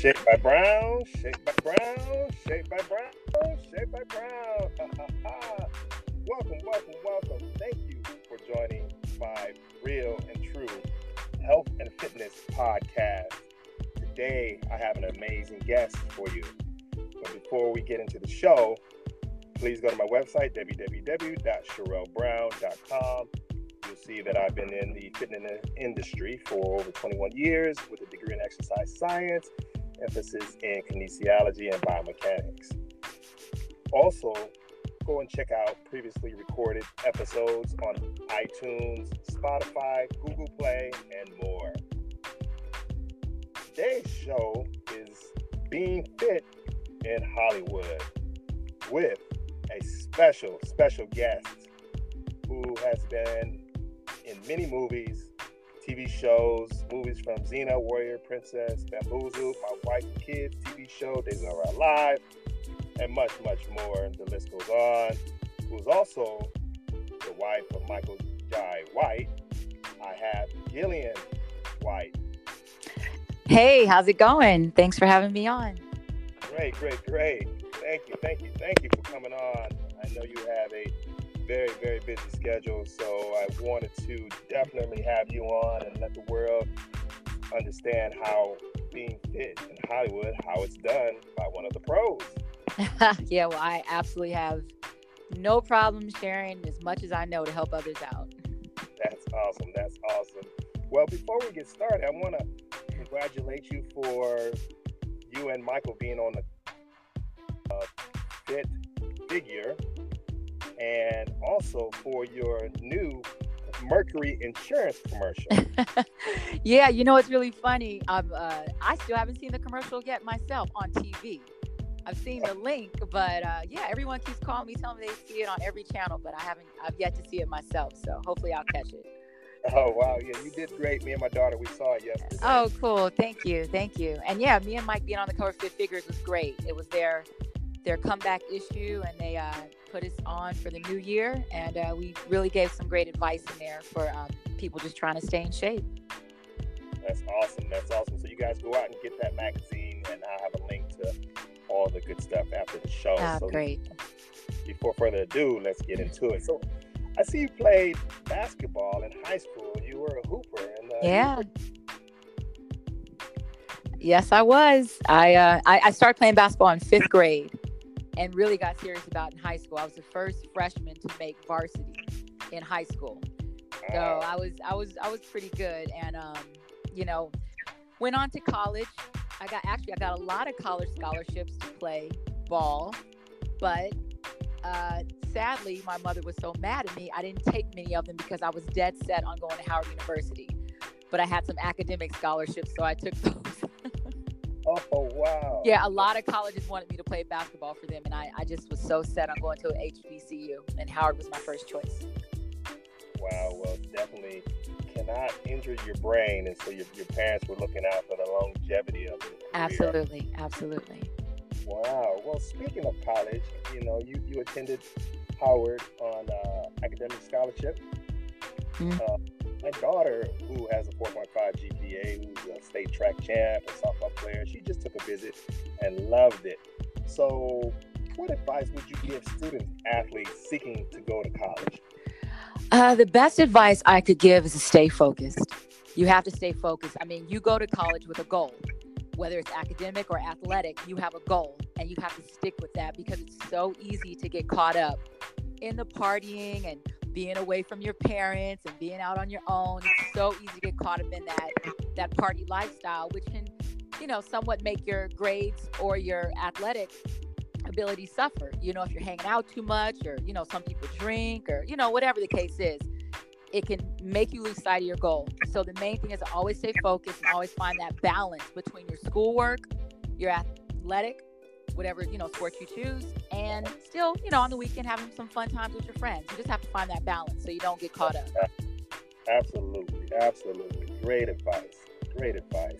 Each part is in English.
Shaped by Brown, Shaped by Brown, Shaped by Brown, Shaped by Brown. welcome, welcome, welcome. Thank you for joining my real and true health and fitness podcast. Today, I have an amazing guest for you. But before we get into the show, please go to my website, www.sherellbrown.com you'll see that I've been in the fitness industry for over 21 years with a degree in exercise science, emphasis in kinesiology and biomechanics. Also, go and check out previously recorded episodes on iTunes, Spotify, Google Play, and more. Today's show is Being Fit in Hollywood with a special, special guest who has been in many movies, TV shows, movies from Xena, Warrior Princess, Bamboozled, My Wife and Kids TV show, Days of Our Life, and much, much more. And the list goes on. Who's also the wife of Michael Jai White. I have Gillian White. Hey, how's it going? Thanks for having me on. Great, great, great. Thank you, thank you, thank you for coming on. I know you have a very, very busy schedule. So I wanted to definitely have you on and let the world understand how being fit in Hollywood, how it's done by one of the pros. yeah, well, I absolutely have no problem sharing as much as I know to help others out. That's awesome. That's awesome. Well, before we get started, I want to congratulate you for you and Michael being on the uh, fit figure and also for your new Mercury insurance commercial. yeah, you know it's really funny. I'm, uh, I still haven't seen the commercial yet myself on TV. I've seen the link, but uh, yeah, everyone keeps calling me, telling me they see it on every channel, but I haven't. I've yet to see it myself, so hopefully I'll catch it. Oh wow, yeah, you did great. Me and my daughter, we saw it yesterday. Oh, cool. Thank you, thank you. And yeah, me and Mike being on the cover of Fit Figures was great. It was their their comeback issue, and they uh, put us on for the new year, and uh, we really gave some great advice in there for um, people just trying to stay in shape. That's awesome. That's awesome. So you guys go out and get that magazine, and I'll have a link to all the good stuff after the show. Ah, so great. Before further ado, let's get into it. So I see you played basketball in high school. You were a hooper. And, uh, yeah. Yes, I was. I, uh, I I started playing basketball in fifth grade and really got serious about in high school. I was the first freshman to make varsity in high school. So I was I was I was pretty good and um, you know, went on to college. I got actually I got a lot of college scholarships to play ball, but uh, sadly my mother was so mad at me I didn't take many of them because I was dead set on going to Howard University. But I had some academic scholarships, so I took those. Oh wow! Yeah, a lot of colleges wanted me to play basketball for them, and I, I just was so set on going to HBCU, and Howard was my first choice. Wow, well, definitely cannot injure your brain, and so your, your parents were looking out for the longevity of it. Absolutely, absolutely. Wow. Well, speaking of college, you know, you you attended Howard on uh, academic scholarship. Mm-hmm. Uh, my daughter, who has a 4.5 GPA, who's a state track champ, a softball player, she just took a visit and loved it. So, what advice would you give students, athletes seeking to go to college? Uh, the best advice I could give is to stay focused. You have to stay focused. I mean, you go to college with a goal, whether it's academic or athletic, you have a goal and you have to stick with that because it's so easy to get caught up in the partying and being away from your parents and being out on your own. It's so easy to get caught up in that that party lifestyle, which can, you know, somewhat make your grades or your athletic ability suffer. You know, if you're hanging out too much or, you know, some people drink or, you know, whatever the case is, it can make you lose sight of your goal. So the main thing is to always stay focused and always find that balance between your schoolwork, your athletic, whatever you know sport you choose and still you know on the weekend having some fun times with your friends. You just have to find that balance so you don't get caught up. Absolutely. Absolutely. Great advice. Great advice.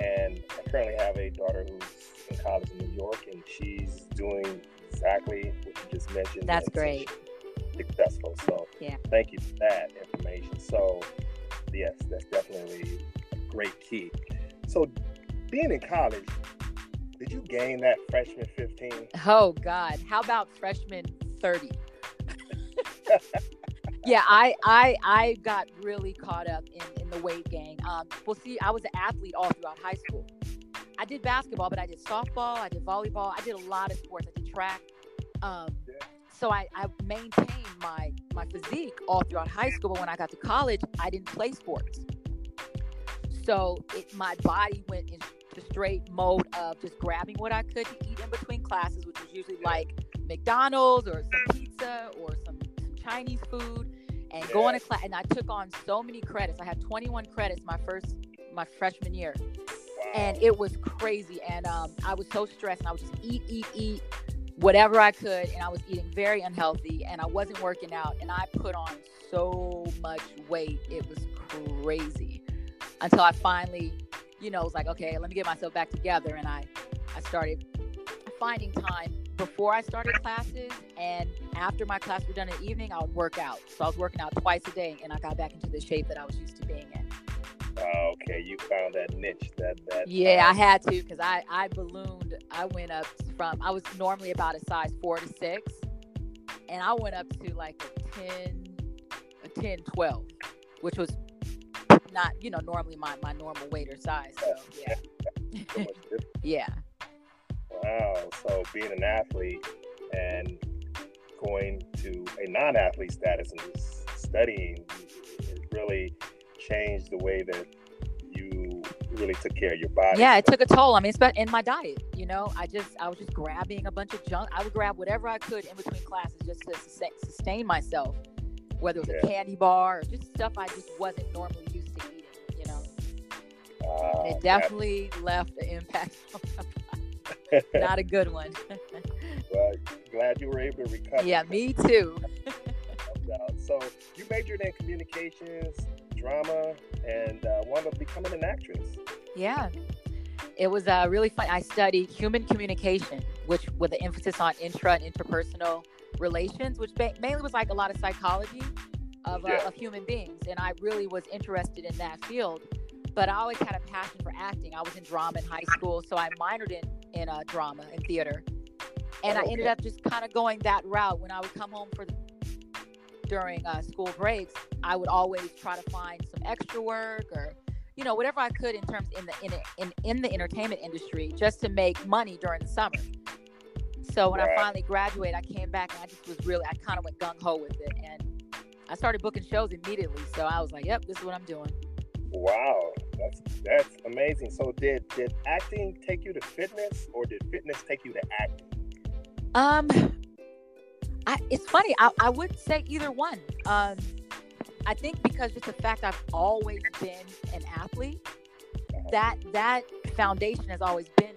And i currently have a daughter who's in college in new york and she's doing exactly what you just mentioned. That's great. successful. So yeah. thank you for that information. So yes that's definitely a great key. So being in college, did you gain that freshman 15? Oh God, how about freshman 30? yeah, I I I got really caught up in, in the weight gain. Um, well, see, I was an athlete all throughout high school. I did basketball, but I did softball, I did volleyball, I did a lot of sports. I did track. Um, Yeah. so I, I maintained my my physique all throughout high school. But when I got to college, I didn't play sports. So it, my body went into straight mode of just grabbing what I could to eat in between classes, which was usually like McDonald's or some pizza or some, Chinese food, and going to class. And I took on so many credits. I had 21 credits my first my freshman year and it was crazy and um, i was so stressed and i would just eat eat eat whatever i could and i was eating very unhealthy and i wasn't working out and i put on so much weight it was crazy until i finally you know was like okay let me get myself back together and i i started finding time before i started classes and after my class were done in the evening i would work out so i was working out twice a day and i got back into the shape that i was used to being in Oh, okay, you found that niche. That that. Yeah, I had to because I I ballooned. I went up from I was normally about a size four to six, and I went up to like a 10, a 10, 12, which was not you know normally my my normal weight or size. So yeah, so much different. yeah, Wow. So being an athlete and going to a non-athlete status and studying, it really changed the way that you really took care of your body. yeah. It took a toll. I mean, it's in my diet. You know, I just I was just grabbing a bunch of junk. I would grab whatever I could in between classes just to sustain myself, whether it was a candy bar or just stuff I just wasn't normally used to eating. You know. Ah, And it definitely left an impact on my body. Not a good one. well, glad you were able to recover. yeah, me too. So you majored in communications, drama, and uh, wound up becoming an actress. Yeah. It was uh, really fun. I studied human communication, which with an emphasis on intra and interpersonal relations, which ba- mainly was like a lot of psychology of, uh, Yeah. of human beings. And I really was interested in that field. But I always had a passion for acting. I was in drama in high school, so I minored in in uh, drama and theater. And I Okay. ended up just kind of going that route. When I would come home for the, during uh, school breaks, I would always try to find some extra work or you know whatever I could in terms in the in in, in the entertainment industry just to make money during the summer. So when Right. I finally graduated, I came back and I just was really I kind of went gung ho with it and I started booking shows immediately. So I was like, "Yep, this is what I'm doing." Wow, that's that's amazing. So did did acting take you to fitness, or did fitness take you to acting? Um, I, it's funny. I, I would say either one. Um, I think because just the fact I've always been an athlete, that that foundation has always been.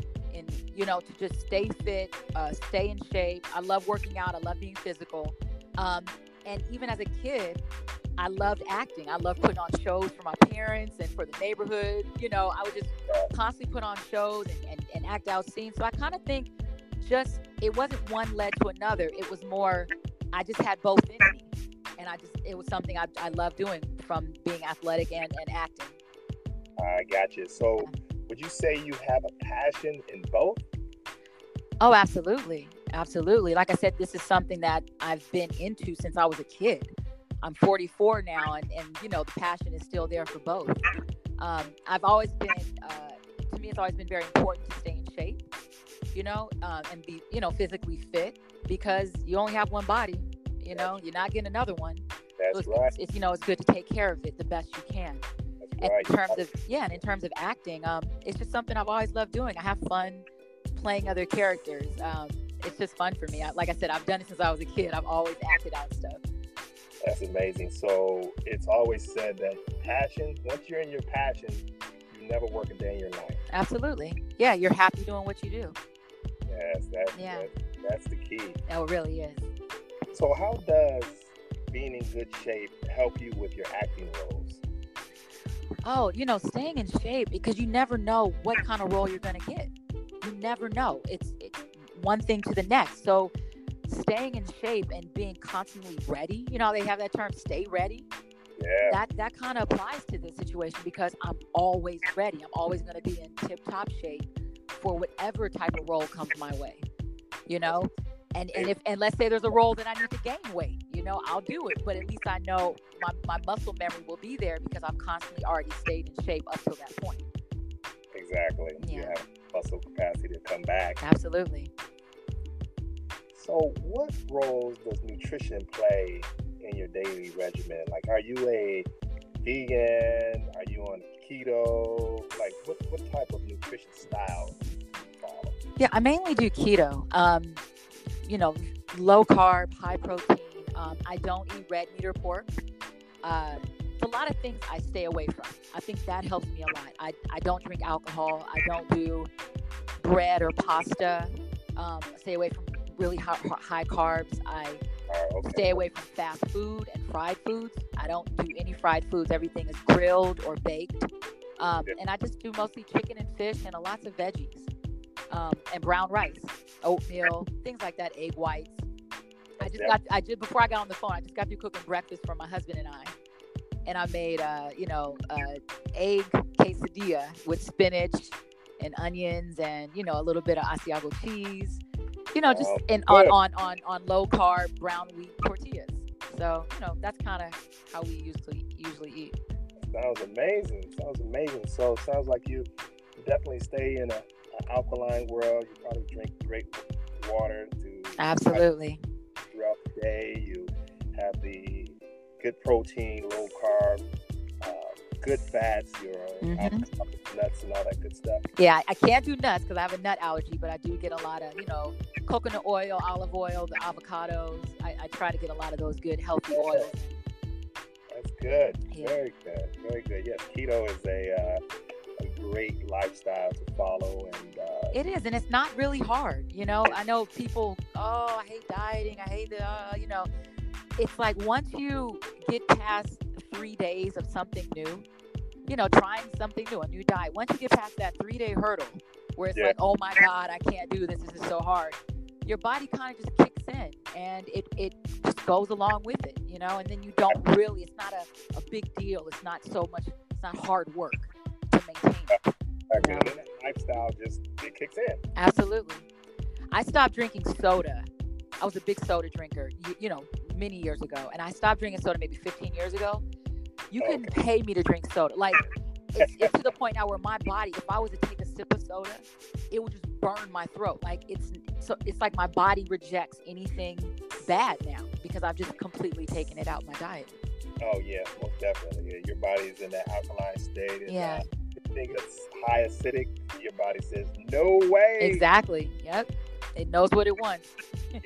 You know, to just stay fit, uh, stay in shape. I love working out. I love being physical. Um, and even as a kid, I loved acting. I loved putting on shows for my parents and for the neighborhood. You know, I would just constantly put on shows and, and, and act out scenes. So I kind of think just it wasn't one led to another. It was more I just had both in me. And I just it was something I, I love doing from being athletic and, and acting. I got you. So would you say you have a passion in both? Oh, absolutely. Absolutely. Like I said, this is something that I've been into since I was a kid. I'm 44 now, and, and you know, the passion is still there for both. Um, I've always been, uh, to me, it's always been very important to stay in shape, you know, um, and be, you know, physically fit because you only have one body, you know, you're not getting another one. So That's it's, right. it's, it's, you know, it's good to take care of it the best you can. That's And right. in terms of yeah, and in terms of acting, um, it's just something I've always loved doing. I have fun playing other characters. Um, it's just fun for me. I, like I said, I've done it since I was a kid. I've always acted out stuff. That's amazing. So it's always said that passion, once you're in your passion, you never work a day in your life. Absolutely. Yeah, you're happy doing what you do. Yes, that's Yeah. that, that's the key. Oh, it really is. So how does being in good shape help you with your acting roles? Oh, you know, staying in shape because you never know what kind of role you're going to get. You never know. It's, it's one thing to the next. So, staying in shape and being constantly ready, you know, they have that term stay ready. Yeah. that that kind of applies to this situation because I'm always ready. I'm always going to be in tip top shape for whatever type of role comes my way. You know, and and if and let's say there's a role that I need to gain weight, you know, I'll do it. But at least I know my, my muscle memory will be there because I've constantly already stayed in shape up till that point. Exactly. You Yeah. have muscle capacity to come back. Absolutely. So, what roles does nutrition play in your daily regimen? Like, are you a vegan? Are you on keto? Like, what, what type of nutrition style do you follow? Yeah, I mainly do keto. Um, you know, low carb, high protein. Um, I don't eat red meat or pork. Uh, a lot of things I stay away from. I think that helps me a lot. I, I don't drink alcohol. I don't do bread or pasta. Um, I stay away from really high, high carbs. I okay. stay away from fast food and fried foods. I don't do any fried foods. Everything is grilled or baked. Um, Yeah. And I just do mostly chicken and fish and a lots of veggies um, and brown rice, oatmeal, things like that, egg whites. I just Yeah. got, I did before I got on the phone, I just got through cooking breakfast for my husband and I. And I made, uh, you know, uh, egg quesadilla with spinach and onions and, you know, a little bit of Asiago cheese you know, just in on, on on on low carb brown wheat tortillas. So you know that's kind of how we usually usually eat. Sounds amazing. Sounds amazing. So, sounds like you definitely stay in a, an alkaline world. You probably drink great water to Absolutely. throughout the day. You have the good protein, low carb, uh, good fats, your Mhm. nuts and all that good stuff. Yeah, I can't do nuts because I have a nut allergy, but I do get a lot of you know coconut oil, olive oil, the avocados. I, I try to get a lot of those good healthy oils. That's good. Yeah. Very good. Very good. Yes, keto is a, uh, a great lifestyle to follow, and uh, It is, and it's not really hard. You know, I know people. Oh, I hate dieting. I hate the. Uh, you know, it's like once you get past three days of something new, you know, trying something new, a new diet. Once you get past that three day hurdle, where it's Yeah. like, oh my god, I can't do this. This is so hard. Your body kind of just kicks in, and it it just goes along with it. You know, and then you don't really. It's not a, a big deal. It's not so much. It's not hard work to maintain. it. and Yeah. then that lifestyle just it kicks in. Absolutely. I stopped drinking soda. I was a big soda drinker, you, you know, many years ago. And I stopped drinking soda maybe 15 years ago. You Oh, can pay me to drink soda. Like, it's, it's to the point now where my body, if I was to take a sip of soda, it would just burn my throat. Like, it's so it's like my body rejects anything bad now because I've just completely taken it out my diet. Oh yeah, most definitely. Yeah, your body's in that alkaline state. And, Yeah. Uh, anything that's high acidic, your body says no way. Exactly. Yep. It knows what it wants.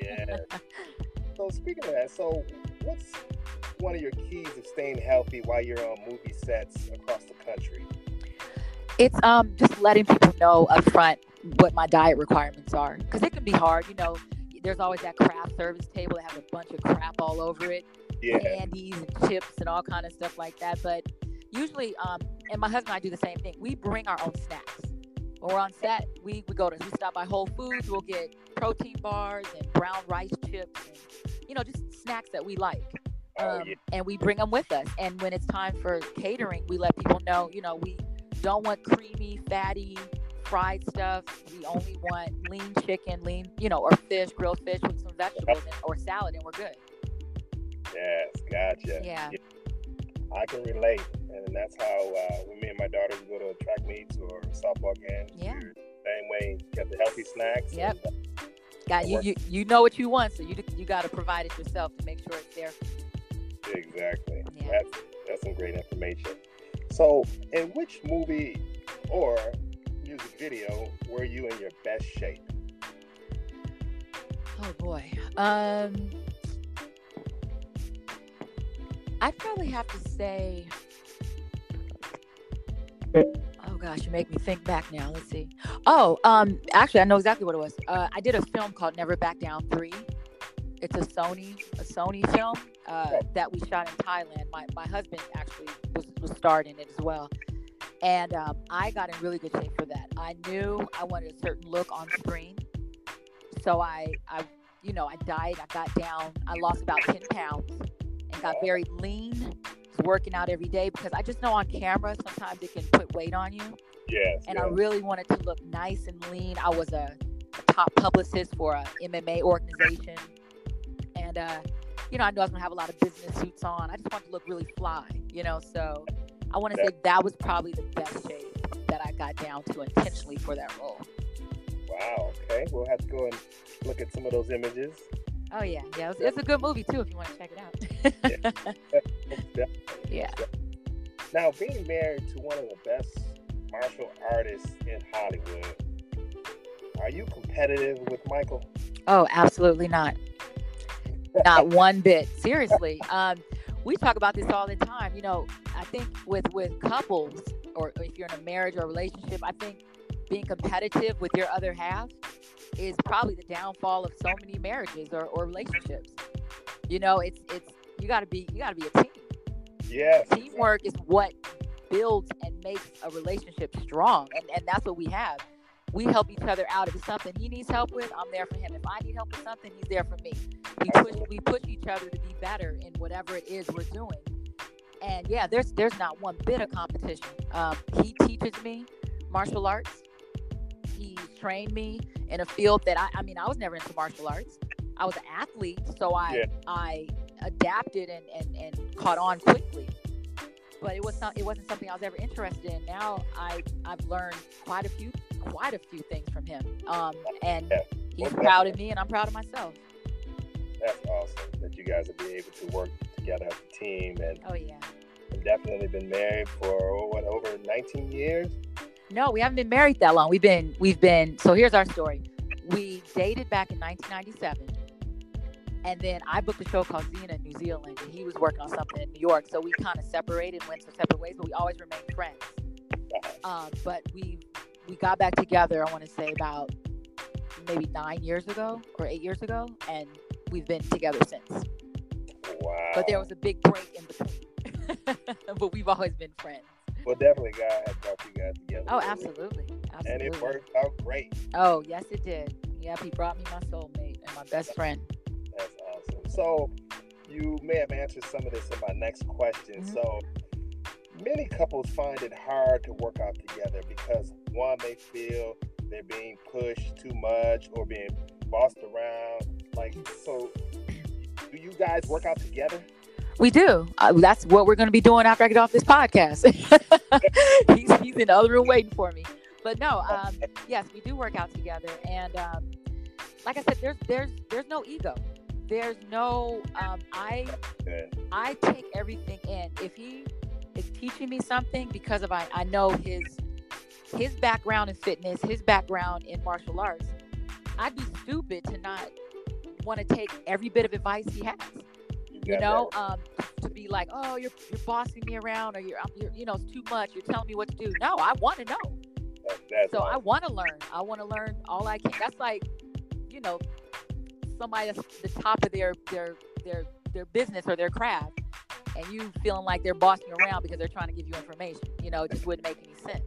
Yeah. so speaking of that, so what's one of your keys of staying healthy while you're on movie sets across the country? It's um just letting people know up front what my diet requirements are because it can be hard. You know, there's always that craft service table that has a bunch of crap all over it, Yeah. candies and chips and all kind of stuff like that. But usually, um, and my husband and I do the same thing. We bring our own snacks. When we're on set, we, we go to we stop by Whole Foods. We'll get protein bars and brown rice chips and you know just snacks that we like Oh um, yeah. and we bring them with us. And when it's time for catering, we let people know, you know, we don't want creamy, fatty, fried stuff. We only want lean chicken, lean, you know, or fish, grilled fish with some vegetables and, or salad, and we're good. Yes, gotcha. Yeah. I can relate, and that's how uh, when me and my daughters go to track meets or softball games. Yeah. Same way, get the healthy snacks. Yep. and, uh, Got you, you, you know what you want, so you you got to provide it yourself to make sure it's there. exactly. Yeah. That's that's some great information. So, in which movie or music video were you in your best shape? Oh boy. Um I'd probably have to say Oh gosh, you make me think back now. Let's see. Oh, um actually I know exactly what it was. Uh I did a film called Never Back Down 3. It's a Sony a Sony film uh that we shot in Thailand. My my husband actually was was starred in it as well. And um, I got in really good shape for that. I knew I wanted a certain look on screen. So I I you know, I died, I got down, I lost about 10 pounds and got very lean working out every day because I just know on camera sometimes it can put weight on you. Yes. And yes. I really wanted to look nice and lean. I was a, a top publicist for a MMA organization, and uh, you know I knew I was gonna have a lot of business suits on. I just wanted to look really fly, you know. So I want to say that was probably the best shape that I got down to intentionally for that role. Wow. Okay. We'll have to go and look at some of those images. Oh yeah, yeah. It's, it's a good movie too if you want to check it out. Yeah. yeah. Now, being married to one of the best martial artists in Hollywood, are you competitive with Michael? Oh, absolutely not. Not one bit. Seriously. Um, we talk about this all the time. You know, I think with with couples, or if you're in a marriage or a relationship, I think being competitive with your other half is probably the downfall of so many marriages or, or relationships. You know, it's it's you got to be you got to be a team. Yes. Teamwork is what builds and makes a relationship strong, and and that's what we have. We help each other out. If it's something he needs help with, I'm there for him. If I need help with something, he's there for me. We push we push each other to be better in whatever it is we're doing. And yeah, there's there's not one bit of competition. Um, he teaches me martial arts. Trained me in a field that I, I mean, I was never into martial arts. I was an athlete, so I Yeah. I adapted and, and, and caught on quickly. But it was not it wasn't something I was ever interested in. Now I I've learned quite a few quite a few things from him. Um, and Yeah. he's Well, proud of me and I'm proud of myself. That's awesome that you guys will be able to work together as a team and Oh yeah. I've definitely been married for what over 19 years. No, we haven't been married that long. We've been we've been so here's our story. We dated back in 1997. And then I booked a show called Xena in New Zealand and he was working on something in New York. So we kind of separated, went some separate ways, but we always remained friends. Um, but we we got back together, I want to say about maybe nine years ago or eight years ago, and we've been together since. Wow. But there was a big break in between. but we've always been friends. Well, definitely God has brought you guys together. Oh, absolutely. Absolutely. And it worked out great. Oh, yes, it did. Yep, he brought me my soulmate and my best friend. That's awesome. So you may have answered some of this in my next question. Mhm. So many couples find it hard to work out together because one, they feel they're being pushed too much or being bossed around. Like, so do you guys work out together? We do. Uh, that's what we're going to be doing after I get off this podcast. he's, he's in the other room waiting for me. But no, um, yes, we do work out together, and um, like I said, there's there's there's no ego. There's no um, I I take everything in. If he is teaching me something because of I, I know his his background in fitness, his background in martial arts, I'd be stupid to not want to take every bit of advice he has. You know, um, to be like, oh, you're you're bossing me around, or you're, you're you know, it's too much. You're telling me what to do. No, I want to know. that. That's So I want to learn. I want to learn all I can. That's like, you know, somebody that's the top of their their their their business or their craft, and you feeling like they're bossing you around because they're trying to give you information. You know, it just wouldn't make any sense.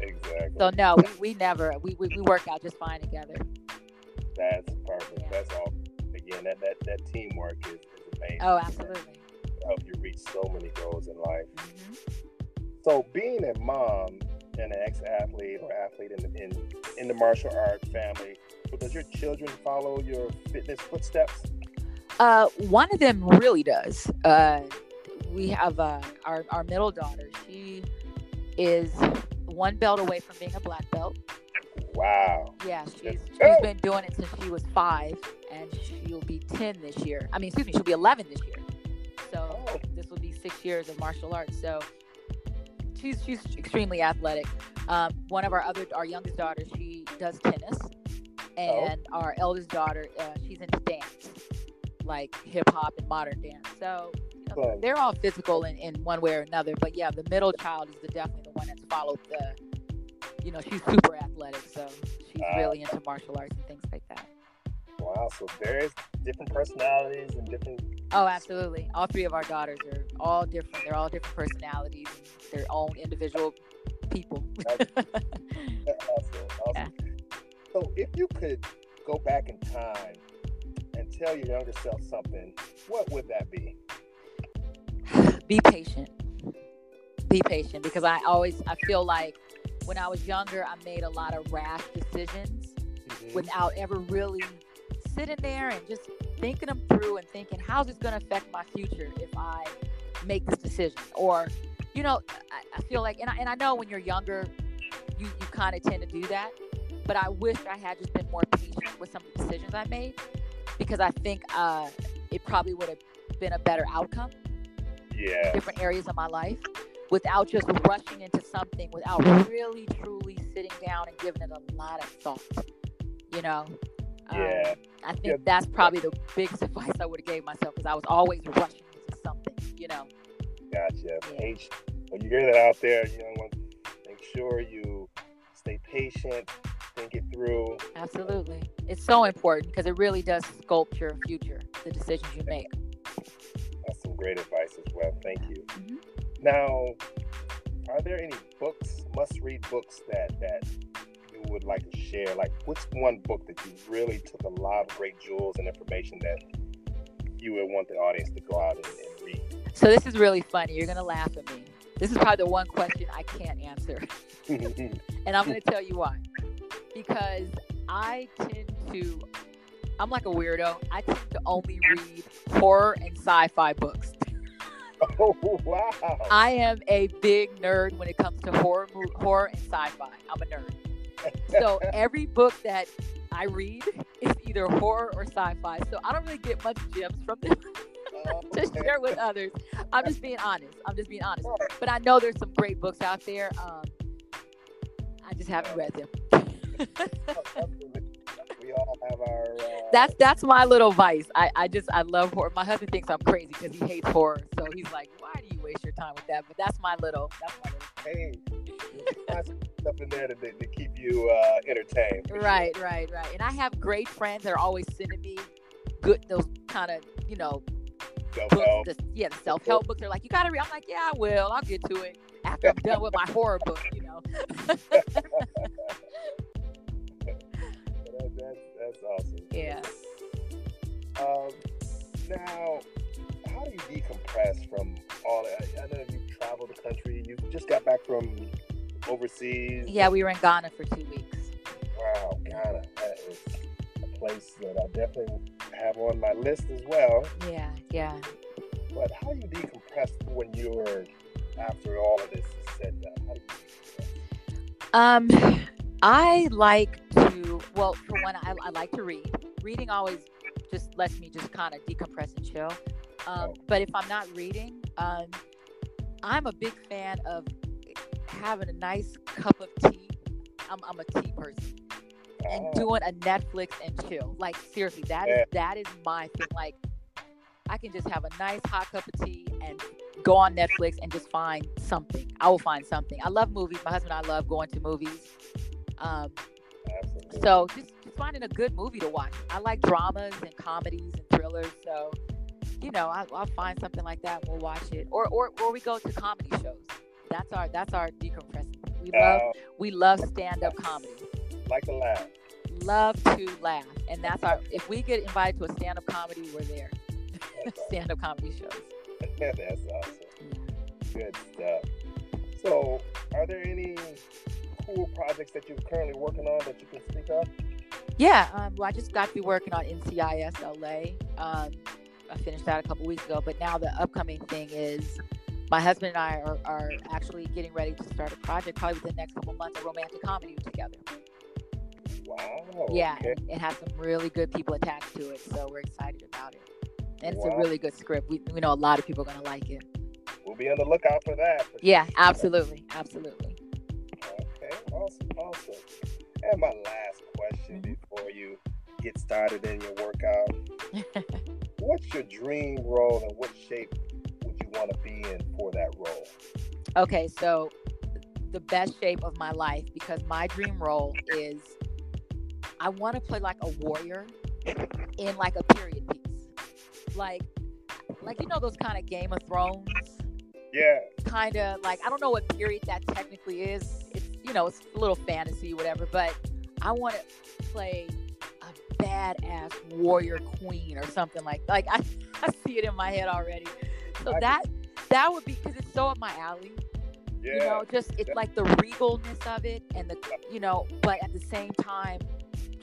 exactly. So no, we, we never we, we we work out just fine together. That's perfect. Yeah. That's all. Again, that, that, that teamwork is, is amazing. Oh, absolutely. Help you reach so many goals in life. hmm So, being a mom and an ex-athlete or athlete in the, in, in the martial arts family, does your children follow your fitness footsteps? Uh, one of them really does. Uh, we have uh, our our middle daughter. She is one belt away from being a black belt. Wow. Yeah, she's she's been doing it since she was five, and she'll be ten this year. I mean, excuse me, she'll be eleven this year. So Oh. this will be six years of martial arts. So she's she's extremely athletic. Um, one of our other our youngest daughter, she does tennis, and our eldest daughter, uh, she's into dance, like hip hop and modern dance. So you know, they're all physical in, in one way or another. But yeah, the middle child is the, definitely the one that's followed the. You know, she's super athletic, so she's Ah. really into martial arts and things like that. Wow. So there's different personalities and different. Oh, absolutely. All three of our daughters are all different. They're all different personalities, their own individual people. Awesome. Awesome. So if you could go back in time and tell your younger self something, what would that be? be patient. Be patient because I always I feel like when I was younger, I made a lot of rash decisions mm-hmm. without ever really sitting there and just thinking them through and thinking, how's this going to affect my future if I make this decision? Or, you know, I, I feel like, and I, and I know when you're younger, you, you kind of tend to do that. But I wish I had just been more patient with some of the decisions I made because I think uh, it probably would have been a better outcome. Yeah. Different areas of my life without just rushing into something without really truly sitting down and giving it a lot of thought. You know, yeah. Um, I think yeah. that's probably the biggest advice I would have gave myself because I was always rushing into something, you know. Gotcha. Yeah. When you hear that out there, young ones, make sure you stay patient, think it through. Absolutely. It's so important because it really does sculpt your future, the decisions you make. That's some great advice as well. Thank you. Mm-hmm. Now, are there any books, must-read books that that would like to share? Like, what's one book that you really took a lot of great jewels and information that you would want the audience to go out and, and read? So this is really funny. You're gonna laugh at me. This is probably the one question I can't answer, and I'm gonna tell you why. Because I tend to, I'm like a weirdo. I tend to only read horror and sci-fi books. Oh wow! I am a big nerd when it comes to horror, horror and sci-fi. I'm a nerd so every book that I read is either horror or sci-fi. So I don't really get much gems from them oh, to share with others. I'm just being honest. I'm just being honest. But I know there's some great books out there. Um, I just haven't read them. we all have our. Uh... That's that's my little vice. I, I just I love horror. My husband thinks I'm crazy because he hates horror. So he's like, "Why do you waste your time with that?" But that's my little. That's my little. Hey, stuff in there to, to keep you uh, entertained. Right, sure. right, right. And I have great friends that are always sending me good those kind of you know self-help. Books, the, yeah, the self help books. They're like, you gotta read. I'm like, yeah, I will. I'll get to it after I'm done with my horror book. You know. that, that's, that's awesome. Yeah. Um, now, how do you decompress from all that? I know you travel the country. You just got back from overseas? Yeah, we were in Ghana for two weeks. Wow, Ghana. That is a place that I definitely have on my list as well. Yeah, yeah. But how do you decompress when you're after all of this is said done? How do you Um, I like to, well, for one, I, I like to read. Reading always just lets me just kind of decompress and chill. Um, oh. But if I'm not reading, um, I'm a big fan of having a nice cup of tea. I'm, I'm a tea person. And oh. doing a Netflix and chill. Like seriously, that yeah. is that is my thing. Like I can just have a nice hot cup of tea and go on Netflix and just find something. I will find something. I love movies. My husband and I love going to movies. Um, so just, just finding a good movie to watch. I like dramas and comedies and thrillers. So you know, I, will find something like that. and We'll watch it, or or or we go to comedy shows. That's our that's our decompressing. We love uh, we love stand up comedy. Like to laugh. Love to laugh, and that's our. If we get invited to a stand up comedy, we're there. stand up comedy shows. that's awesome. Good stuff. So, are there any cool projects that you're currently working on that you can speak of? Yeah, um, well, I just got to be working on NCIS LA. Um, I finished that a couple weeks ago, but now the upcoming thing is my husband and I are, are actually getting ready to start a project probably within the next couple months, a romantic comedy together. Wow. Yeah, okay. has some really good people attached to it, so we're excited about it. And wow. it's a really good script. We, we know a lot of people are going to like it. We'll be on the lookout for that. For yeah, sure. absolutely. Absolutely. Okay, awesome, awesome. And my last question mm-hmm. before you get started in your workout. What's your dream role and what shape want to be in for that role? Okay, so the best shape of my life because my dream role is I want to play like a warrior in like a period piece. Like like you know those kind of Game of Thrones? Yeah. Kind of like I don't know what period that technically is. It's you know, it's a little fantasy whatever, but I want to play a badass warrior queen or something like like I I see it in my head already. So that that would be because it's so up my alley. Yeah. You know, just it's like the regalness of it, and the you know, but at the same time,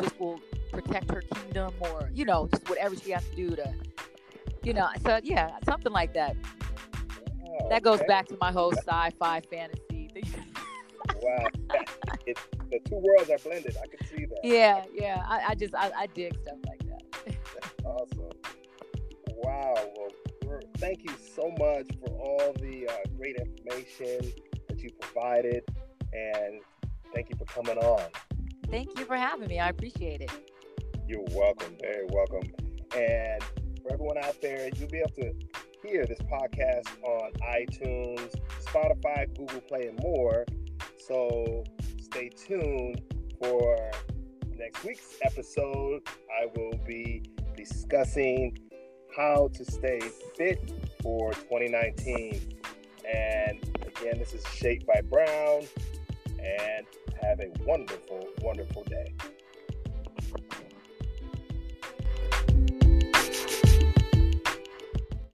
just will protect her kingdom, or you know, just whatever she has to do to, you know. So yeah, something like that. Wow, That goes okay. back to my whole sci-fi fantasy. Wow. it, the two worlds are blended. I can see that. yeah, yeah. I, I just I, I dig stuff like that. Awesome. Wow. Well, thank you so much for all the uh, great information that you provided, and thank you for coming on. Thank you for having me. I appreciate it. You're welcome. Very welcome. And for everyone out there, you'll be able to hear this podcast on iTunes, Spotify, Google Play, and more. So stay tuned for next week's episode. I will be discussing how to stay fit for 2019. And again, this is Shaped by Brown. And have a wonderful, wonderful day.